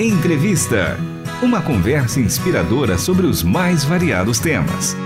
Entrevista. Uma conversa inspiradora sobre os mais variados temas.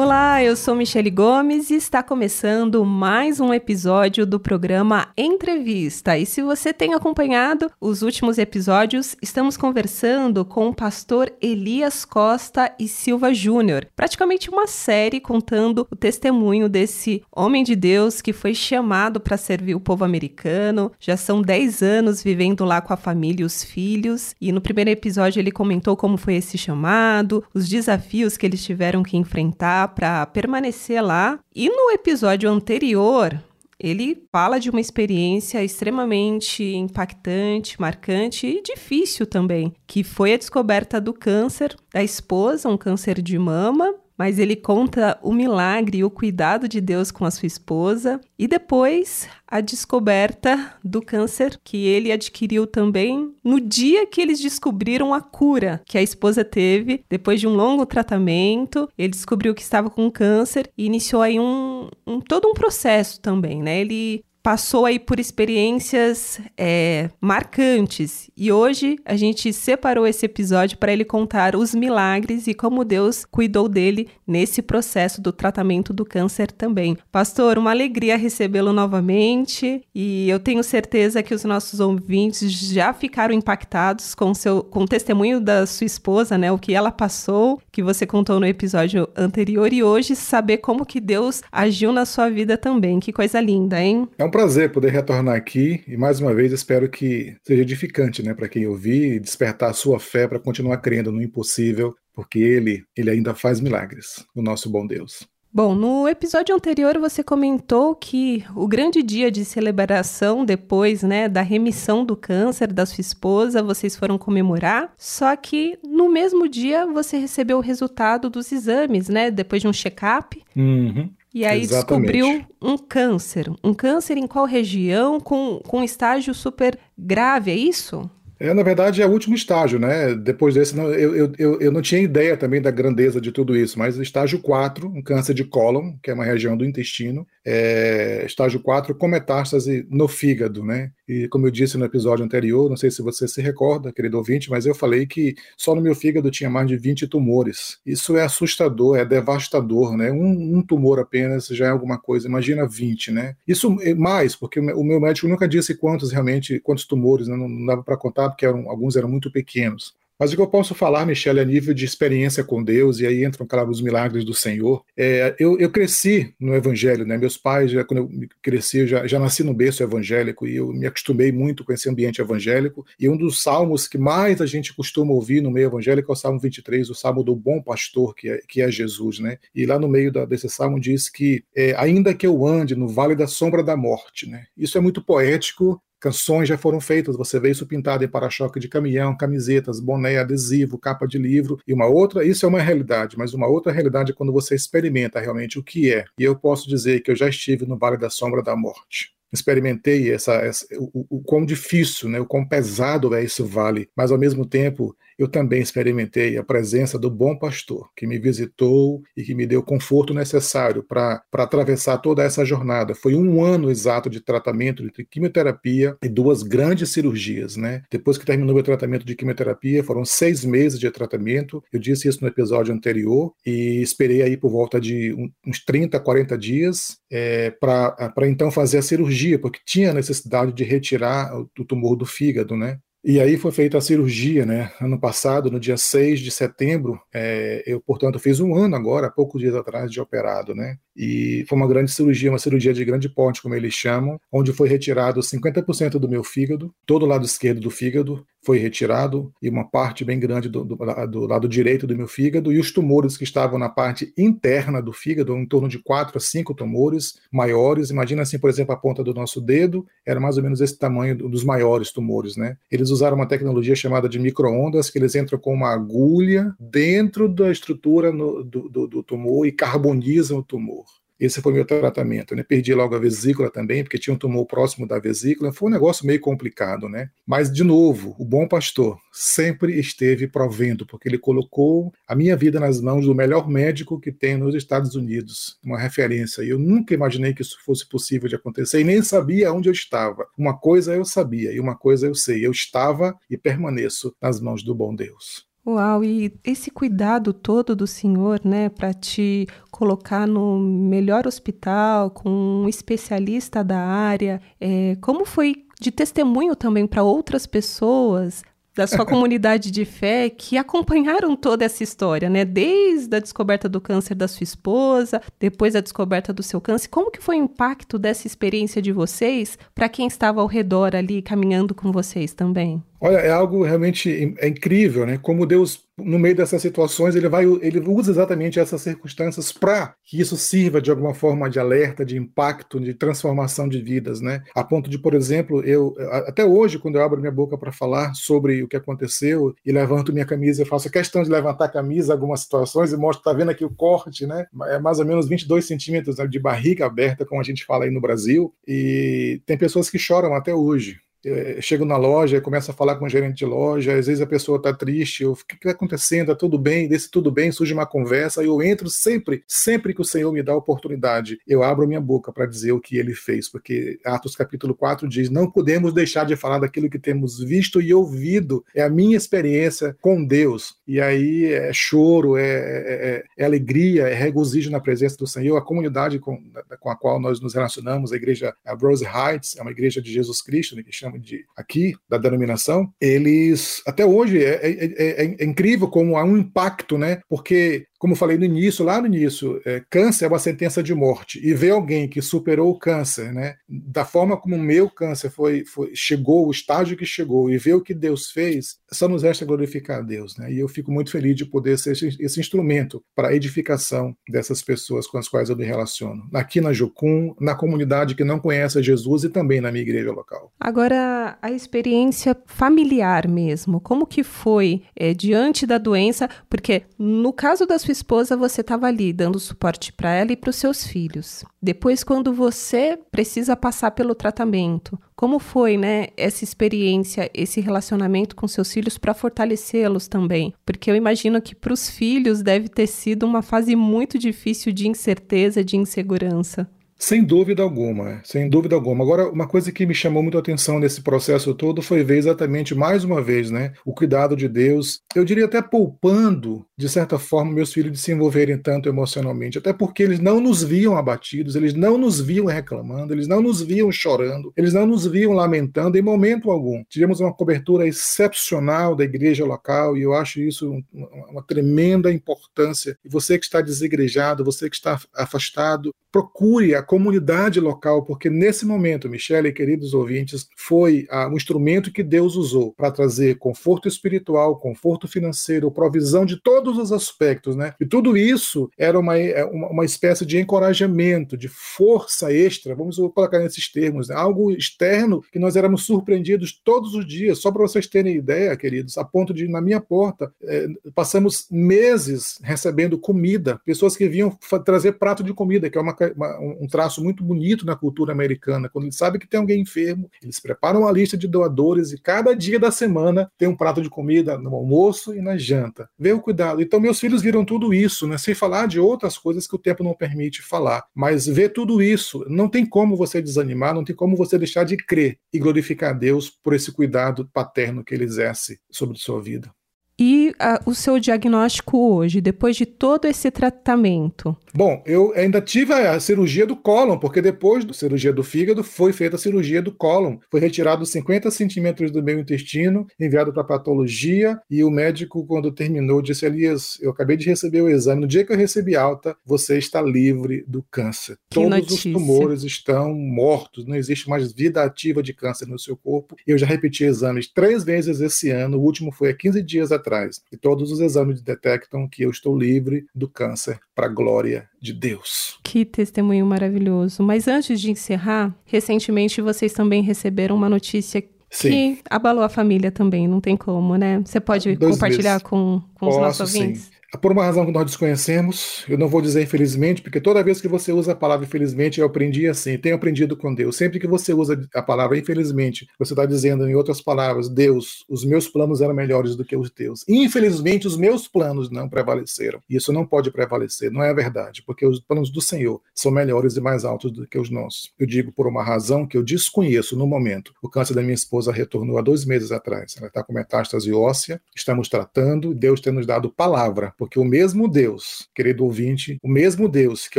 Olá, eu sou Michele Gomes e está começando mais um episódio do programa Entrevista. E se você tem acompanhado os últimos episódios, estamos conversando com o pastor Elias Costa e Silva Júnior. Praticamente uma série contando o testemunho desse homem de Deus que foi chamado para servir o povo americano. Já são 10 anos vivendo lá com a família e os filhos. E no primeiro episódio ele comentou como foi esse chamado, os desafios que eles tiveram que enfrentar para permanecer lá. E no episódio anterior, ele fala de uma experiência extremamente impactante, marcante e difícil também, que foi a descoberta do câncer da esposa, um câncer de mama, mas ele conta o milagre e o cuidado de Deus com a sua esposa e depois a descoberta do câncer que ele adquiriu também no dia que eles descobriram a cura que a esposa teve depois de um longo tratamento. Ele descobriu que estava com câncer e iniciou aí um, um todo um processo também, né? Ele passou aí por experiências é, marcantes e hoje a gente separou esse episódio para ele contar os milagres e como Deus cuidou dele nesse processo do tratamento do câncer também. Pastor, uma alegria recebê-lo novamente e eu tenho certeza que os nossos ouvintes já ficaram impactados com, seu, com o testemunho da sua esposa, né? O que ela passou, que você contou no episódio anterior e hoje saber como que Deus agiu na sua vida também. Que coisa linda, hein? É um prazer poder retornar aqui e mais uma vez espero que seja edificante, né, para quem ouvir e despertar a sua fé para continuar crendo no impossível, porque ele, ele ainda faz milagres, o nosso bom Deus. Bom, no episódio anterior você comentou que o grande dia de celebração depois, né, da remissão do câncer da sua esposa, vocês foram comemorar, só que no mesmo dia você recebeu o resultado dos exames, né, depois de um check-up. Uhum. E aí Exatamente. descobriu um câncer. Um câncer em qual região? Com, com estágio super grave, é isso? É, na verdade, é o último estágio, né? Depois desse, não, eu, eu, eu, eu não tinha ideia também da grandeza de tudo isso, mas estágio 4, um câncer de cólon, que é uma região do intestino, é, estágio 4, com metástase no fígado, né? E como eu disse no episódio anterior, não sei se você se recorda, querido ouvinte, mas eu falei que só no meu fígado tinha mais de 20 tumores. Isso é assustador, é devastador, né? Um, um tumor apenas já é alguma coisa, imagina 20, né? Isso é mais, porque o meu médico nunca disse quantos realmente, quantos tumores, né? não, não dava para contar, porque eram, alguns eram muito pequenos. Mas o que eu posso falar, Michele, a nível de experiência com Deus, e aí entram, claro, os milagres do Senhor. É, eu, eu, cresci no Evangelho, né? Meus pais, já, quando eu cresci, eu já, já nasci no berço evangélico e eu me acostumei muito com esse ambiente evangélico. E um dos salmos que mais a gente costuma ouvir no meio evangélico é o Salmo 23, o Salmo do Bom Pastor, que é, que é Jesus, né? E lá no meio da, desse salmo diz que, é, ainda que eu ande no vale da sombra da morte, né? Isso é muito poético, Canções já foram feitas, você vê isso pintado em para-choque de caminhão, camisetas, boné, adesivo, capa de livro. E uma outra, isso é uma realidade, mas uma outra realidade é quando você experimenta realmente o que é. E eu posso dizer que eu já estive no Vale da Sombra da Morte experimentei essa, essa o, o, quão difícil, né, o quão pesado é esse vale, mas ao mesmo tempo eu também experimentei a presença do bom pastor, que me visitou e que me deu o conforto necessário para atravessar toda essa jornada. Foi um ano exato de tratamento de quimioterapia e duas grandes cirurgias. Né? Depois que terminou o tratamento de quimioterapia, foram seis meses de tratamento. Eu disse isso no episódio anterior e esperei aí por volta de uns 30, 40 dias é, para então fazer a cirurgia, porque tinha necessidade de retirar o tumor do fígado, né? E aí foi feita a cirurgia, né? Ano passado, no dia 6 de setembro, é, eu, portanto, fiz um ano agora, há poucos dias atrás, de operado, né? E foi uma grande cirurgia, uma cirurgia de grande porte, como eles chamam, onde foi retirado 50% do meu fígado, todo o lado esquerdo do fígado foi retirado, e uma parte bem grande do, do, do lado direito do meu fígado, e os tumores que estavam na parte interna do fígado, em torno de 4 a 5 tumores maiores. Imagina assim, por exemplo, a ponta do nosso dedo, era mais ou menos esse tamanho dos maiores tumores, né? Eles usaram uma tecnologia chamada de microondas, que eles entram com uma agulha dentro da estrutura no, do, do, do tumor e carbonizam o tumor. Esse foi meu tratamento, né? Perdi logo a vesícula também, porque tinha um tumor próximo da vesícula. Foi um negócio meio complicado, né? Mas, de novo, o bom pastor sempre esteve provendo, porque ele colocou a minha vida nas mãos do melhor médico que tem nos Estados Unidos, uma referência. E eu nunca imaginei que isso fosse possível de acontecer e nem sabia onde eu estava. Uma coisa eu sabia e uma coisa eu sei. Eu estava e permaneço nas mãos do bom Deus. Uau, e esse cuidado todo do Senhor, né, para te colocar no melhor hospital, com um especialista da área, é, como foi de testemunho também para outras pessoas da sua comunidade de fé que acompanharam toda essa história, né? Desde a descoberta do câncer da sua esposa, depois a descoberta do seu câncer. Como que foi o impacto dessa experiência de vocês para quem estava ao redor ali caminhando com vocês também? Olha, é algo realmente é incrível, né? Como Deus, no meio dessas situações, ele vai, ele usa exatamente essas circunstâncias para que isso sirva de alguma forma de alerta, de impacto, de transformação de vidas, né? A ponto de, por exemplo, eu até hoje, quando eu abro minha boca para falar sobre o que aconteceu e levanto minha camisa, eu faço questão de levantar a camisa em algumas situações e mostro, tá vendo aqui o corte, né? É mais ou menos 22 centímetros né, de barriga aberta, como a gente fala aí no Brasil, e tem pessoas que choram até hoje eu chego na loja, começo a falar com o gerente de loja, às vezes a pessoa está triste, o que está acontecendo? Está tudo bem? Desse tudo bem, surge uma conversa, eu entro sempre, sempre que o Senhor me dá a oportunidade, eu abro minha boca para dizer o que ele fez, porque Atos capítulo 4 diz: não podemos deixar de falar daquilo que temos visto e ouvido, é a minha experiência com Deus, e aí é choro, é, é, é alegria, é regozijo na presença do Senhor, a comunidade com, com a qual nós nos relacionamos, a igreja a Rose Heights, é uma igreja de Jesus Cristo, né, que chama chama de aqui, da denominação, eles, até hoje, é, é, é, é incrível como há um impacto, né? Porque como falei no início, lá no início, é, câncer é uma sentença de morte. E ver alguém que superou o câncer, né, da forma como o meu câncer foi, foi, chegou, o estágio que chegou, e ver o que Deus fez, só nos resta glorificar a Deus. Né? E eu fico muito feliz de poder ser esse, esse instrumento para a edificação dessas pessoas com as quais eu me relaciono. Aqui na Jocum, na comunidade que não conhece Jesus e também na minha igreja local. Agora, a experiência familiar mesmo, como que foi é, diante da doença? Porque no caso das sua esposa, você estava ali dando suporte para ela e para os seus filhos. Depois, quando você precisa passar pelo tratamento, como foi, né, essa experiência, esse relacionamento com seus filhos para fortalecê-los também? Porque eu imagino que para os filhos deve ter sido uma fase muito difícil de incerteza, de insegurança. Sem dúvida alguma, sem dúvida alguma. Agora, uma coisa que me chamou muito a atenção nesse processo todo foi ver exatamente, mais uma vez, né, o cuidado de Deus. Eu diria até poupando, de certa forma, meus filhos de se envolverem tanto emocionalmente, até porque eles não nos viam abatidos, eles não nos viam reclamando, eles não nos viam chorando, eles não nos viam lamentando em momento algum. Tivemos uma cobertura excepcional da igreja local e eu acho isso uma, tremenda importância. E você que está desigrejado, você que está afastado, procure a comunidade local, porque nesse momento, Michele queridos ouvintes, foi ah, um instrumento que Deus usou para trazer conforto espiritual, conforto financeiro, provisão de todos os aspectos, né? E tudo isso era uma, é, uma, uma espécie de encorajamento, de força extra, vamos colocar nesses termos, né? algo externo que nós éramos surpreendidos todos os dias, só para vocês terem ideia, queridos, a ponto de, na minha porta, eh, passamos meses recebendo comida, pessoas que vinham trazer prato de comida, que é uma, uma um traço muito bonito na cultura americana. Quando eles sabem que tem alguém enfermo, eles preparam uma lista de doadores e cada dia da semana tem um prato de comida no almoço e na janta. Vê o cuidado. Então, meus filhos viram tudo isso, né? sem falar de outras coisas que o tempo não permite falar. Mas ver tudo isso, não tem como você desanimar, não tem como você deixar de crer e glorificar a Deus por esse cuidado paterno que ele exerce sobre sua vida. E uh, o seu diagnóstico hoje, depois de todo esse tratamento? Bom, eu ainda tive a cirurgia do cólon, porque depois da cirurgia do fígado foi feita a cirurgia do cólon. Foi retirado 50 centímetros do meu intestino, enviado para patologia, e o médico, quando terminou, disse: Elias, eu acabei de receber o exame. No dia que eu recebi alta, você está livre do câncer. Que Todos notícia. os tumores estão mortos, não existe mais vida ativa de câncer no seu corpo. Eu já repeti exames três vezes esse ano, o último foi há 15 dias atrás atrás. E todos os exames detectam que eu estou livre do câncer para a glória de Deus. Que testemunho maravilhoso. Mas antes de encerrar, recentemente vocês também receberam uma notícia Sim. que abalou a família também, não tem como, né? Você pode Dois compartilhar com, com os Posso, nossos ouvintes? Sim. Por uma razão que nós desconhecemos, eu não vou dizer infelizmente, porque toda vez que você usa a palavra infelizmente, eu aprendi assim, tenho aprendido com Deus. Sempre que você usa a palavra infelizmente, você está dizendo, em outras palavras, Deus, os meus planos eram melhores do que os teus. Infelizmente, os meus planos não prevaleceram. Isso não pode prevalecer, não é verdade, porque os planos do Senhor são melhores e mais altos do que os nossos. Eu digo por uma razão que eu desconheço no momento. O câncer da minha esposa retornou há dois meses atrás. Ela está com metástase óssea, estamos tratando, Deus tem nos dado palavra porque o mesmo Deus, querido ouvinte, o mesmo Deus que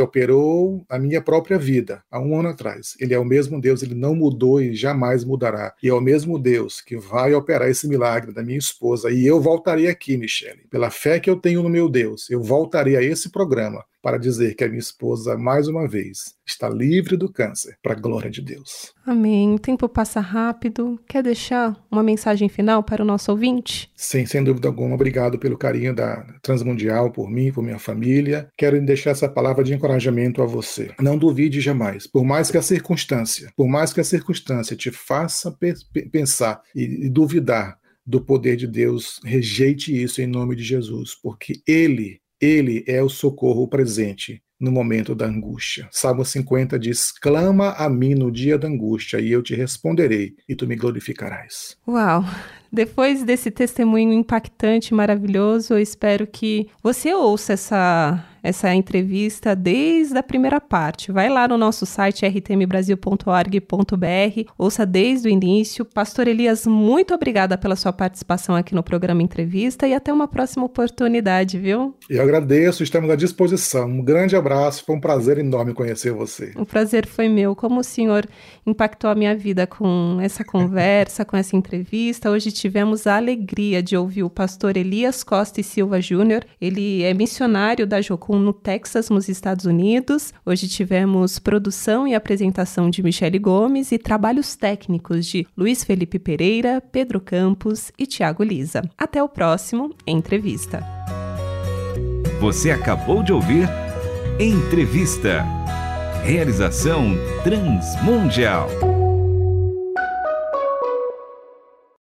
operou a minha própria vida há um ano atrás, ele é o mesmo Deus, ele não mudou e jamais mudará. E é o mesmo Deus que vai operar esse milagre da minha esposa. E eu voltarei aqui, Michele, pela fé que eu tenho no meu Deus, eu voltarei a esse programa para dizer que a minha esposa, mais uma vez, está livre do câncer, para a glória de Deus. Amém. O tempo passa rápido. Quer deixar uma mensagem final para o nosso ouvinte? Sim, sem dúvida alguma. Obrigado pelo carinho da Transmundial, por mim, por minha família. Quero deixar essa palavra de encorajamento a você. Não duvide jamais, por mais que a circunstância, por mais que a circunstância te faça pensar e duvidar do poder de Deus, rejeite isso em nome de Jesus, porque Ele ele é o socorro presente no momento da angústia. Salmo 50 diz: Clama a mim no dia da angústia, e eu te responderei, e tu me glorificarás. Uau! Depois desse testemunho impactante, maravilhoso, eu espero que você ouça essa essa entrevista desde a primeira parte. Vai lá no nosso site rtmbrasil.org.br, ouça desde o início. Pastor Elias, muito obrigada pela sua participação aqui no programa Entrevista e até uma próxima oportunidade, viu? Eu agradeço, estamos à disposição. Um grande abraço, foi um prazer enorme conhecer você. O prazer foi meu. Como o senhor impactou a minha vida com essa conversa, com essa entrevista. Hoje tivemos a alegria de ouvir o pastor Elias Costa e Silva Júnior. Ele é missionário da Jocum no Texas, nos Estados Unidos. Hoje tivemos produção e apresentação de Michele Gomes e trabalhos técnicos de Luiz Felipe Pereira, Pedro Campos e Tiago Lisa. Até o próximo Entrevista. Você acabou de ouvir Entrevista. Realização Transmundial.